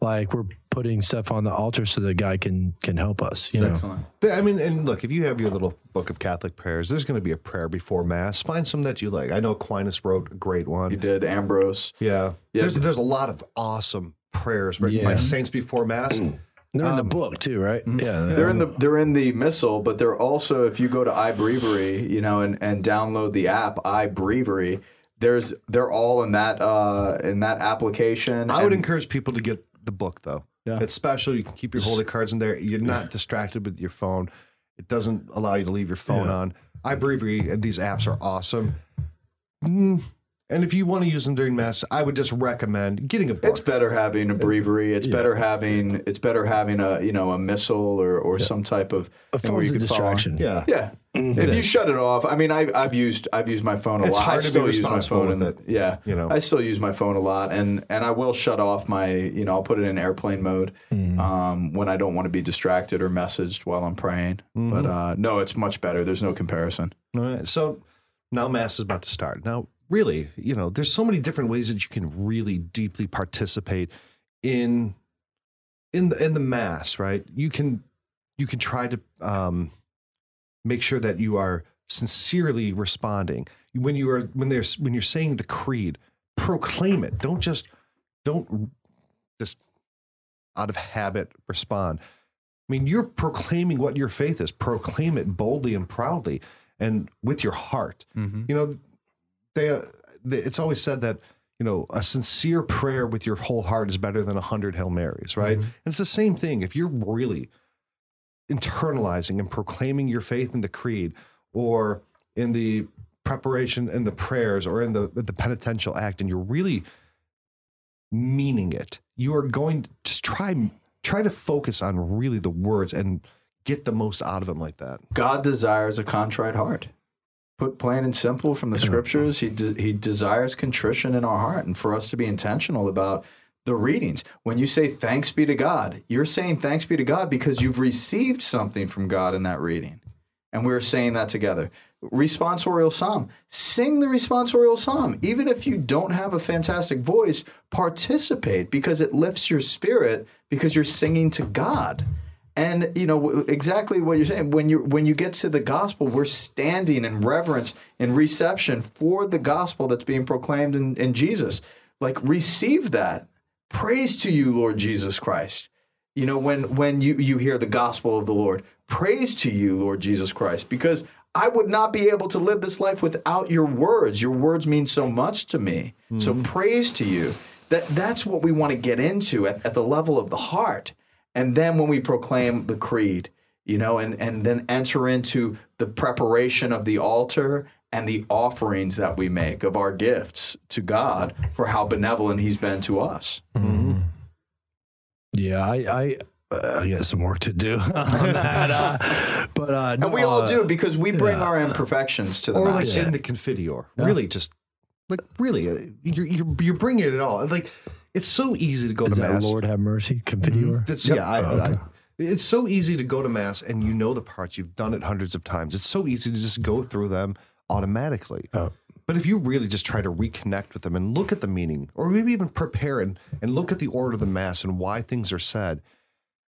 Like we're putting stuff on the altar so the guy can can help us. You know, Excellent. I mean, and look, if you have your little book of Catholic prayers, there's going to be a prayer before Mass. Find some that you like. I know Aquinas wrote a great one. You did Ambrose. Yeah. Yeah. There's there's a lot of awesome prayers written by saints before Mass. [CLEARS THROAT] they're in the book too, right? Yeah, They're in the they're in the missal, but they're also if you go to iBreviary, you know, and, and download the app iBreviary, there's they're all in that uh in that application. I would and- encourage people to get the book though. Yeah. It's special. You can keep your holy cards in there. You're not distracted with your phone. It doesn't allow you to leave your phone on. iBreviary and these apps are awesome. Mm, And if you want to use them during mass, I would just recommend getting a book. It's better having a breviary. It's better having it's better having a you know a missal or, or some type of a phone's a you follow. distraction. yeah. Yeah, if you shut it off, I mean, I, I've used I've used my phone a It's lot. hard I to be still use my phone, with and it, yeah, you know. I still use my phone a lot, and and I will shut off my you know I'll put it in airplane mode Mm-hmm. um, when I don't want to be distracted or messaged while I'm praying. Mm-hmm. But uh, no, it's much better. There's no comparison. All right. So now mass is about to start. Now, really, you know, there's so many different ways that you can really deeply participate in in the in the mass, right? You can you can try to um, make sure that you are sincerely responding when you are when there's when you're saying the creed. Proclaim it. Don't just don't just out of habit respond. I mean, you're proclaiming what your faith is. Proclaim it boldly and proudly and with your heart. You know, they, uh, they it's always said that you know a sincere prayer with your whole heart is better than a hundred hail marys, right? And it's the same thing. If you're really internalizing and proclaiming your faith in the creed or in the preparation and the prayers or in the the penitential act, and you're really meaning it, you are going to just try try to focus on really the words and get the most out of them like that. God desires a contrite heart. Put plain and simple from the scriptures, he de- he desires contrition in our heart, and for us to be intentional about the readings. When you say thanks be to God, you're saying thanks be to God because you've received something from God in that reading, and we're saying that together. Responsorial psalm. Sing the responsorial psalm. Even if you don't have a fantastic voice, participate because it lifts your spirit because you're singing to God. And you know exactly what you're saying. When you when you get to the gospel, we're standing in reverence and reception for the gospel that's being proclaimed in, in Jesus. Like receive that. Praise to you, Lord Jesus Christ. You know, when when you, you hear the gospel of the Lord, praise to you, Lord Jesus Christ, because I would not be able to live this life without your words. Your words mean so much to me. So mm-hmm. praise to you. That that's what we want to get into at, at the level of the heart. And then when we proclaim the creed, you know, and, and then enter into the preparation of the altar and the offerings that we make of our gifts to God for how benevolent He's been to us. Yeah, I I, uh, I got some work to do [LAUGHS] on that, uh, [LAUGHS] but uh, And we all uh, do because we bring yeah. our imperfections to the or like Mass. in the confiteor. Really, just like really, uh, you're, you're you're bringing it all. Like it's so easy to go Is to mass. Lord have mercy, mm-hmm. confiteor? That's yeah. I, Oh, okay. I, it's so easy to go to mass and you know the parts. You've done it hundreds of times. It's so easy to just go through them automatically. Oh. But if you really just try to reconnect with them and look at the meaning, or maybe even prepare and, and look at the order of the mass and why things are said,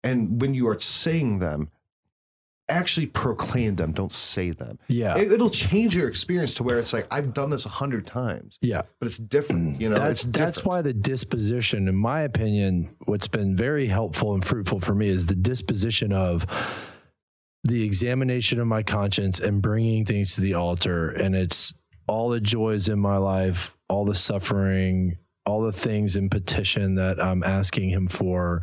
and when you are saying them, actually proclaim them, don't say them. Yeah. It, will change your experience to where it's like, I've done this a hundred times. Yeah. But it's different, you know. That's it's that's why the disposition, in my opinion, what's been very helpful and fruitful for me is the disposition of the examination of my conscience and bringing things to the altar. And it's all the joys in my life, all the suffering, all the things in petition that I'm asking him for,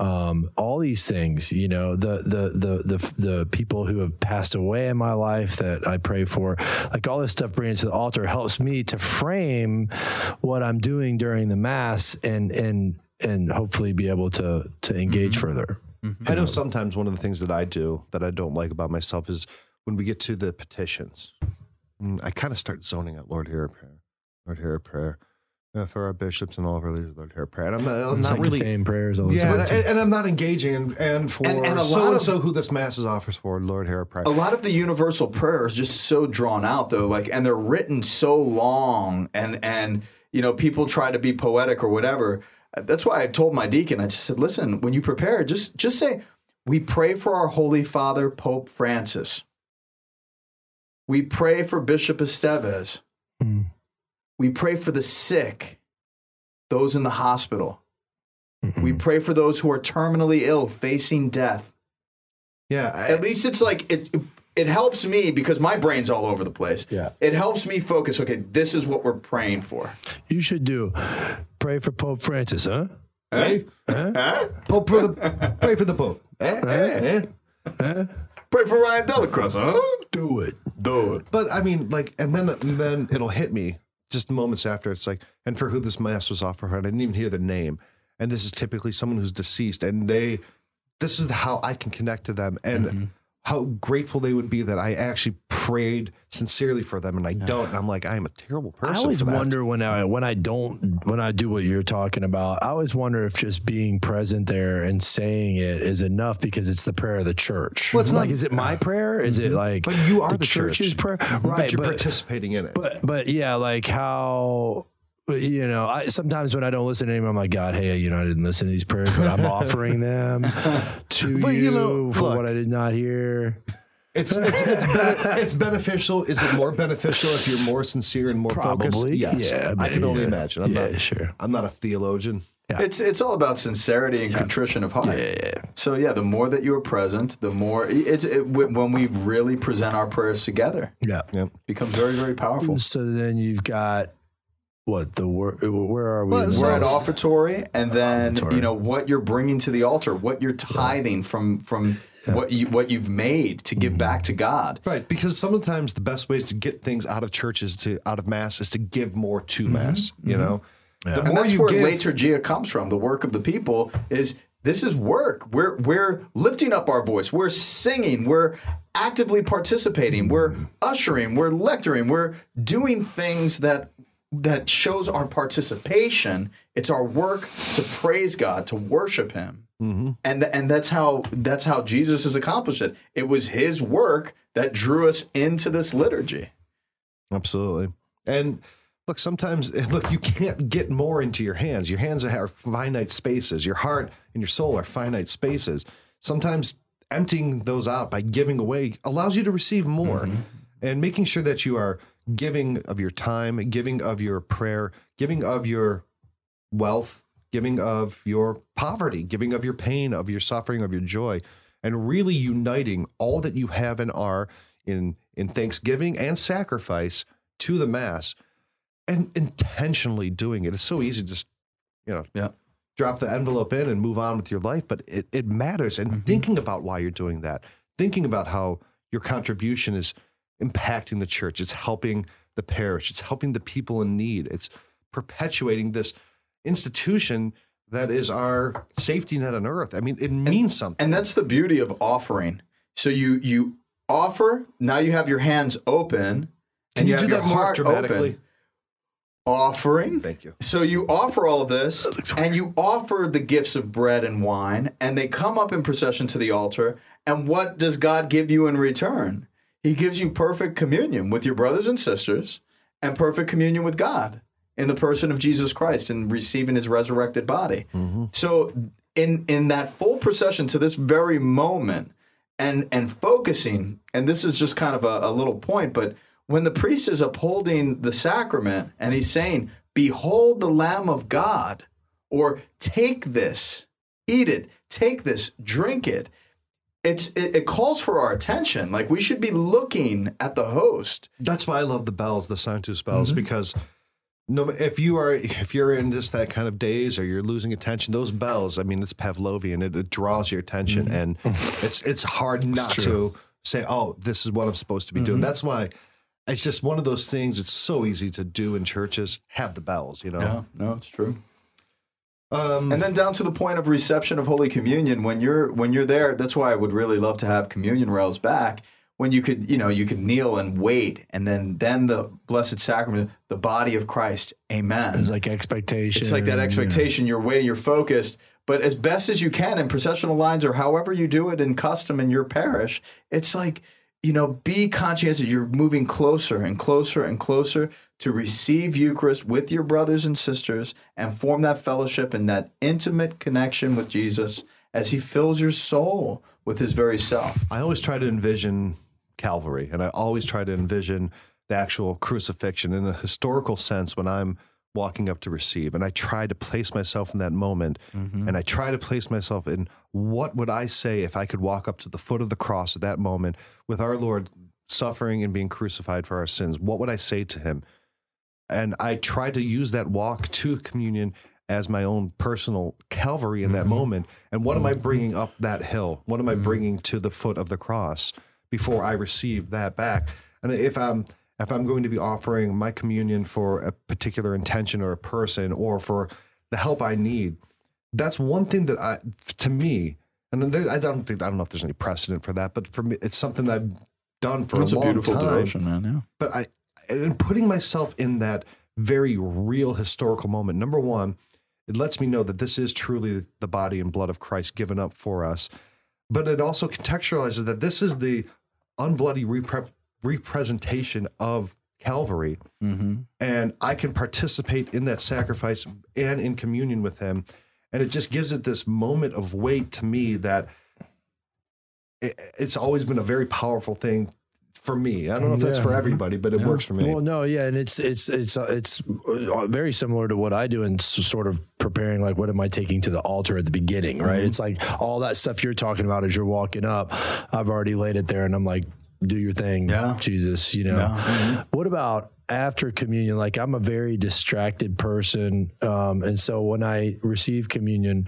um, all these things, you know, the, the, the, the, the people who have passed away in my life that I pray for, like all this stuff bringing to the altar helps me to frame what I'm doing during the mass and, and, and hopefully be able to, to engage further. I know sometimes one of the things that I do that I don't like about myself is when we get to the petitions, mm, I kind of start zoning out, Lord, hear a prayer. Lord, hear a prayer. Uh, for our bishops and all of our leaders, Lord, hear a prayer. And I'm not, I'm It's not like really. the same prayers all the Yeah, time. and, and I'm not engaging, and, and for And- and a so lot and of- so who this mass is offers for, Lord, hear a prayer. a lot of the universal prayer is just so drawn out though like and they're written so long and and you know people try to be poetic or whatever that's why i told my deacon i just said listen when you prepare just just say we pray for our holy father pope francis we pray for bishop estevez. We pray for the sick those in the hospital we Mm-hmm. pray for those who are terminally ill facing death yeah, I- at least it's like it it helps me because my brain's all over the place. Yeah. It helps me focus, okay, this is what we're praying for. You should do pray for Pope Francis, huh? Hey, Pope for the pray for the Pope. [LAUGHS] Pray for Ryan DellaCrosse, huh? Do it. Do it. But I mean, like, and then and then it'll hit me just moments after. It's like, and for who this mass was offered, I didn't even hear the name. And this is typically someone who's deceased, and they, this is how I can connect to them, and Mm-hmm. How grateful they would be that I actually prayed sincerely for them, and I don't. And I'm like, I am a terrible person. I always wonder when I when I don't when I do what you're talking about. I always wonder if just being present there and saying it is enough because it's the prayer of the church. Well, it's like, not- is it my [SIGHS] prayer? Is it mm-hmm. like But you are the, church's church, prayer? but Right, you're but, participating in it. but but yeah, like how you know, I sometimes when I don't listen to him, I'm like, God, hey, you know, I didn't listen to these prayers, but I'm offering them [LAUGHS] to But, you, you know, for look. what I did not hear. It's it's it's, bene- it's beneficial. Is it more beneficial if you're more sincere and more focused? Probably, Yes. yeah, I can only yeah. imagine. I'm Yeah, not sure. I'm not a theologian. It's it's all about sincerity and contrition of heart. Yeah, yeah, So yeah, the more that you are present, the more it's it, when we really present our prayers together, Yeah. yeah, it becomes very very powerful. So then you've got what the wor- where are we? Well, so- We're at offertory, and then Offertory. you know what you're bringing to the altar, what you're tithing from from what you what you've made to give back to God. Right, because sometimes the best ways to get things out of churches to out of mass is to give more to mm-hmm. mass. You mm-hmm. know, the And more that's you where give, liturgia comes from. The work of the people is this is work. We're we're lifting up our voice. We're singing. We're actively participating. We're mm-hmm. ushering. We're lecturing. We're doing things that that shows our participation. It's our work to praise God, to worship Him. Mm-hmm. And and that's how that's how Jesus has accomplished it. It was His work that drew us into this liturgy. absolutely. And look, sometimes [LAUGHS] look, you can't get more into your hands. Your hands are finite spaces. Your heart and your soul are finite spaces. Sometimes emptying those out by giving away allows you to receive more. Mm-hmm. And making sure that you are giving of your time, giving of your prayer, giving of your wealth, giving of your poverty, giving of your pain, of your suffering, of your joy, and really uniting all that you have and are in in thanksgiving and sacrifice to the mass and intentionally doing it. It's so easy to just, you know, Yeah. drop the envelope in and move on with your life, but it, it matters. And mm-hmm. thinking about why you're doing that, thinking about how your contribution is impacting the church, it's helping the parish, it's helping the people in need, it's perpetuating this institution that is our safety net on earth. I mean, it means something. And that's the beauty of offering. So you you offer, now you have your hands open Can and you, you, do have that your more heart dramatically? open. Offering. Thank you. So you offer all of this and you offer the gifts of bread and wine and they come up in procession to the altar and what does God give you in return? He gives you perfect communion with your brothers and sisters and perfect communion with God in the person of Jesus Christ and receiving his resurrected body. Mm-hmm. So in in that full procession to this very moment, and and focusing. And this is just kind of a, a little point, but when the priest is upholding the sacrament and he's saying, "Behold the Lamb of God," or "Take this, eat it, take this, drink it." It's it, it calls for our attention. Like we should be looking at the host. That's why I love the bells, the Sanctus bells, mm-hmm. because no, if you are if you're in just that kind of daze or you're losing attention, those bells, I mean, it's Pavlovian. It, it draws your attention, mm-hmm. and [LAUGHS] it's it's hard not to say, "Oh, this is what I'm supposed to be doing." Mm-hmm. That's why it's just one of those things. It's so easy to do in churches. Have the bells, you know. no, it's true. Um, And then down to the point of reception of Holy Communion, when you're when you're there, that's why I would really love to have communion rails back. When you could, you know, you could kneel and wait, and then then the Blessed Sacrament, the body of Christ, Amen. It's like expectation. It's like that yeah. expectation. You're waiting, you're focused, but as best as you can in processional lines or however you do it in custom in your parish, it's like, you know, be conscientious. You're moving closer and closer and closer to receive Eucharist with your brothers and sisters and form that fellowship and that intimate connection with Jesus as he fills your soul with his very self. I always try to envision Calvary, and I always try to envision the actual crucifixion in a historical sense when I'm walking up to receive. And I try to place myself in that moment, mm-hmm. and I try to place myself in what would I say if I could walk up to the foot of the cross at that moment with our Lord suffering and being crucified for our sins? What would I say to him? And I try to use that walk to communion as my own personal Calvary in that mm-hmm. moment. And what am I bringing up that hill? What am I mm-hmm. bringing to the foot of the cross before I receive that back? And if I'm if I'm going to be offering my communion for a particular intention or a person or for the help I need, that's one thing that I, to me, and there, I don't think I don't know if there's any precedent for that, but for me, it's something I've done for It's a a long beautiful time devotion, man. Yeah. but I and putting myself in that very real historical moment. Number one, it lets me know that this is truly the body and blood of Christ given up for us. But it also contextualizes that this is the unbloody repre- representation of Calvary, and I can participate in that sacrifice and in communion with Him. And it just gives it this moment of weight to me that it, it's always been a very powerful thing for me. I don't know if that's Yeah. for everybody, but it works for me. Well, no, yeah, and it's it's it's uh, it's uh, very similar to what I do in sort of preparing. Like, what am I taking to the altar at the beginning? Right? Mm-hmm. It's like all that stuff you're talking about as you're walking up. I've already laid it there, and I'm like, do your thing, Yeah. Jesus. You know. What about after communion? Like, I'm a very distracted person, um, and so when I receive communion.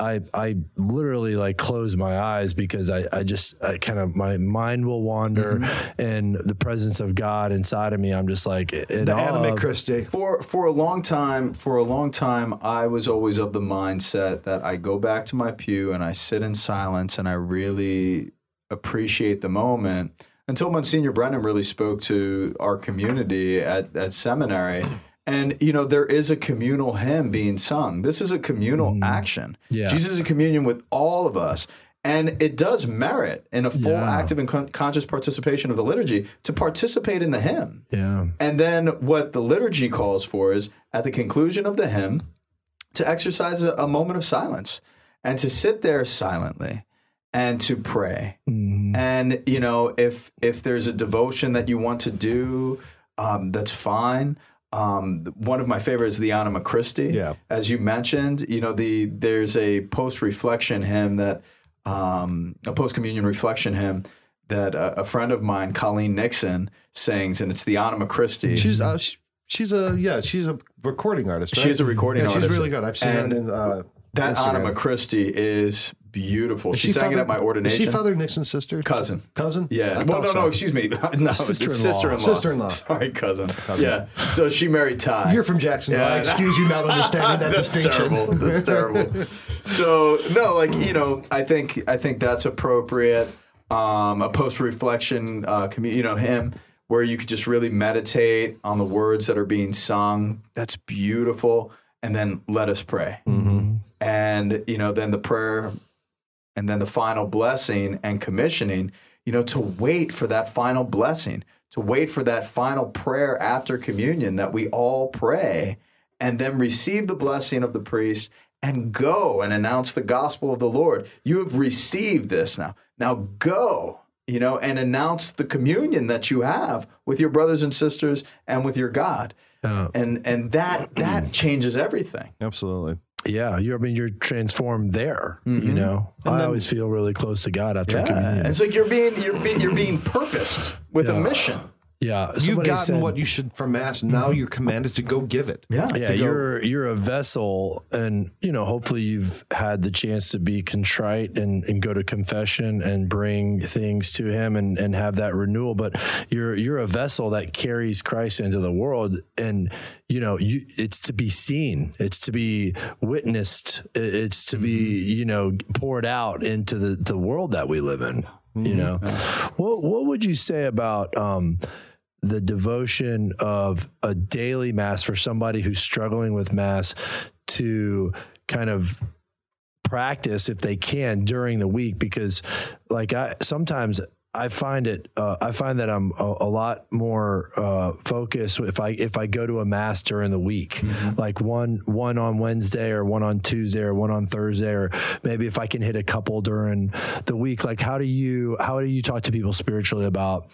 I I literally like close my eyes because I I just I kind of my mind will wander and the presence of God inside of me I'm just like in the awe anime of- Christie. For for a long time, for a long time, I was always of the mindset that I go back to my pew and I sit in silence and I really appreciate the moment until Monsignor Brennan really spoke to our community at, at seminary. And you know, there is a communal hymn being sung. This is a communal mm. action. Yeah. Jesus is in communion with all of us. And it does merit in a full Yeah. active and con- conscious participation of the liturgy to participate in the hymn. yeah And then what the liturgy calls for is at the conclusion of the hymn to exercise a, a moment of silence and to sit there silently and to pray. And you know, if if there's a devotion that you want to do, um, that's fine. Um, one of my favorites is the Anima Christi. Yeah. As you mentioned, you know, the there's a post reflection hymn that um, a post communion reflection hymn that a, a friend of mine, Colleen Nixon, sings, and it's the Anima Christi. She's uh, she, she's a yeah, she's a recording artist. Right? She is a recording yeah, artist. She's really good. I've seen And her in uh, that Instagram. Anima Christi is beautiful. Is she, sang it at my Is ordination. she Father Nixon's sister? cousin. Cousin? Yeah. I Well, no, so. no, excuse me. [LAUGHS] No, Sister-in-law. sister-in-law. Sister-in-law. Sorry, cousin. Yeah. So she married Ty. You're from Jacksonville. Yeah. I excuse you not understanding that [LAUGHS] that's distinction. terrible. That's terrible. So no, like you know, I think I think that's appropriate. Um, a post reflection, uh, commu- you know, hymn where you could just really meditate on the words that are being sung. That's beautiful. And then let us pray. And you know, then the prayer, and then the final blessing and commissioning. You know, to wait for that final blessing, to wait for that final prayer after communion that we all pray and then receive the blessing of the priest and go and announce the gospel of the Lord. You have received this now. Now go, you know, and announce the communion that you have with your brothers and sisters and with your God. Uh, and and that that [CLEARS THROAT] changes everything. Absolutely. Yeah, you're. I mean, you're transformed there. Mm-hmm. You know, and I then, always feel really close to God after yeah, communion. It's like you're being you're being you're being purposed with yeah. a mission. Yeah, you've gotten said, what you should from mass. Now you're commanded to go give it. Yeah, yeah. You're you're a vessel, and you know. Hopefully, you've had the chance to be contrite and, and go to confession and bring things to Him and, and have that renewal. But you're you're a vessel that carries Christ into the world, and you know, you it's to be seen, it's to be witnessed, it's to mm-hmm. be you know poured out into the the world that we live in. Mm-hmm. You know, what what would you say about? Um, the devotion of a daily mass for somebody who's struggling with mass to kind of practice if they can during the week because like I sometimes I find it. Uh, I find that I'm a, a lot more uh, focused if I if I go to a mass during the week, mm-hmm. like one one on Wednesday or one on Tuesday or one on Thursday, or maybe if I can hit a couple during the week. Like, how do you how do you talk to people spiritually about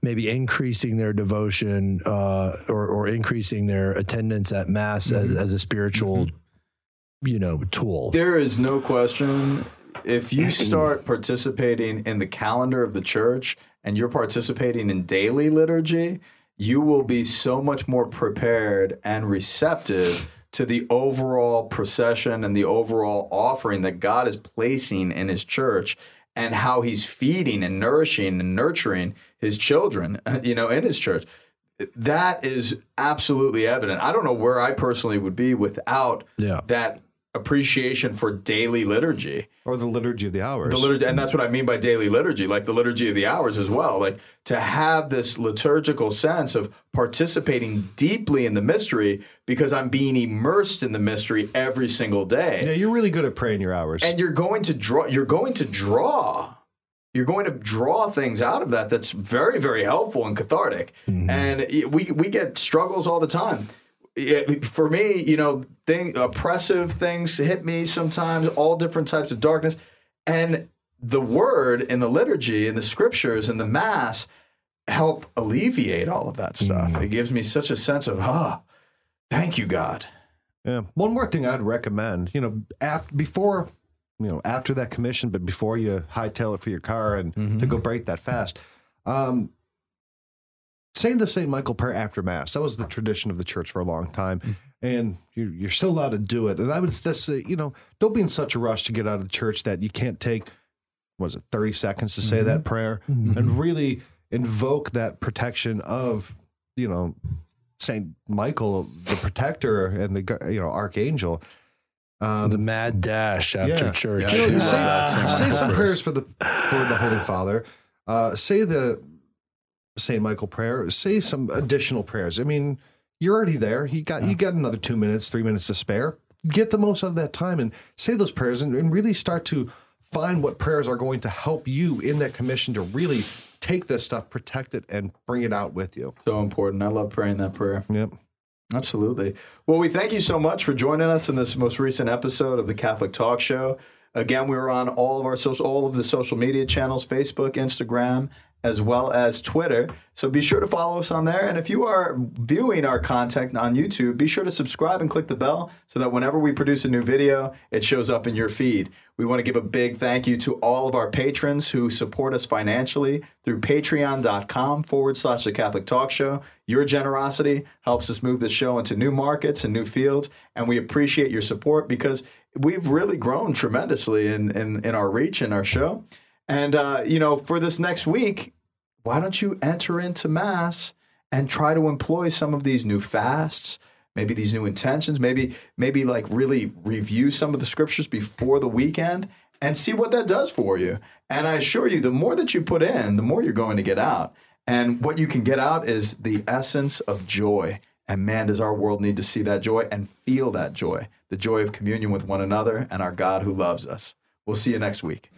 maybe increasing their devotion uh, or or increasing their attendance at mass mm-hmm. as, as, a spiritual, mm-hmm. you know, tool? There is no question if you [LAUGHS] start participating in the calendar of the church and you're participating in daily liturgy, you will be so much more prepared and receptive to the overall procession and the overall offering that God is placing in his church and how he's feeding and nourishing and nurturing his children, [LAUGHS] you know, in his church. That is absolutely evident. I don't know where I personally would be without yeah. that appreciation for daily liturgy. Or the liturgy of the hours. The liturgy and that's what i mean by daily liturgy like the liturgy of the hours as well like to have this liturgical sense of participating deeply in the mystery because i'm being immersed in the mystery every single day. Yeah you're really good at praying your hours. And you're going to draw you're going to draw you're going to draw things out of that that's very very helpful and cathartic. Mm-hmm. and we we get struggles all the time it, for me, you know, thing oppressive things hit me sometimes, all different types of darkness, and the word in the liturgy and the scriptures and the mass help alleviate all of that stuff. Mm. It gives me such a sense of ah, thank you, God. Yeah. One more thing I'd recommend, you know, after, before, you know, after that commission, but before you hightail it for your car and mm-hmm. to go break that fast, um, saying the St. Michael prayer after Mass. That was the tradition of the church for a long time. Mm-hmm. And you're, you're still allowed to do it. And I would just say, you know, don't be in such a rush to get out of the church that you can't take, was it 30 seconds to say mm-hmm. that prayer mm-hmm. and really invoke that protection of, you know, St. Michael, the protector and the, you know, archangel. Um, the mad dash after yeah. church. You know, say, say some prayers for the for the Holy Father. Uh, say the St. Michael prayer, say some additional prayers. I mean, you're already there. You got you got another two minutes, three minutes to spare. Get the most out of that time and say those prayers and, and really start to find what prayers are going to help you in that commission to really take this stuff, protect it, and bring it out with you. So important. I love praying that prayer. Yep. Absolutely. Well, we thank you so much for joining us in this most recent episode of the Catholic Talk Show. Again, we are on all of our social, all of the social media channels: Facebook, Instagram, as well as Twitter. So be sure to follow us on there. And if you are viewing our content on YouTube, be sure to subscribe and click the bell so that whenever we produce a new video, it shows up in your feed. We want to give a big thank you to all of our patrons who support us financially through patreon.com forward slash the Catholic Talk Show. Your generosity helps us move the show into new markets and new fields. And we appreciate your support because we've really grown tremendously in, in, in our reach and our show. And, uh, you know, for this next week, why don't you enter into Mass and try to employ some of these new fasts, maybe these new intentions, maybe, maybe like really review some of the scriptures before the weekend and see what that does for you. And I assure you, the more that you put in, the more you're going to get out. And what you can get out is the essence of joy. And man, does our world need to see that joy and feel that joy the joy of communion with one another and our God who loves us. We'll see you next week.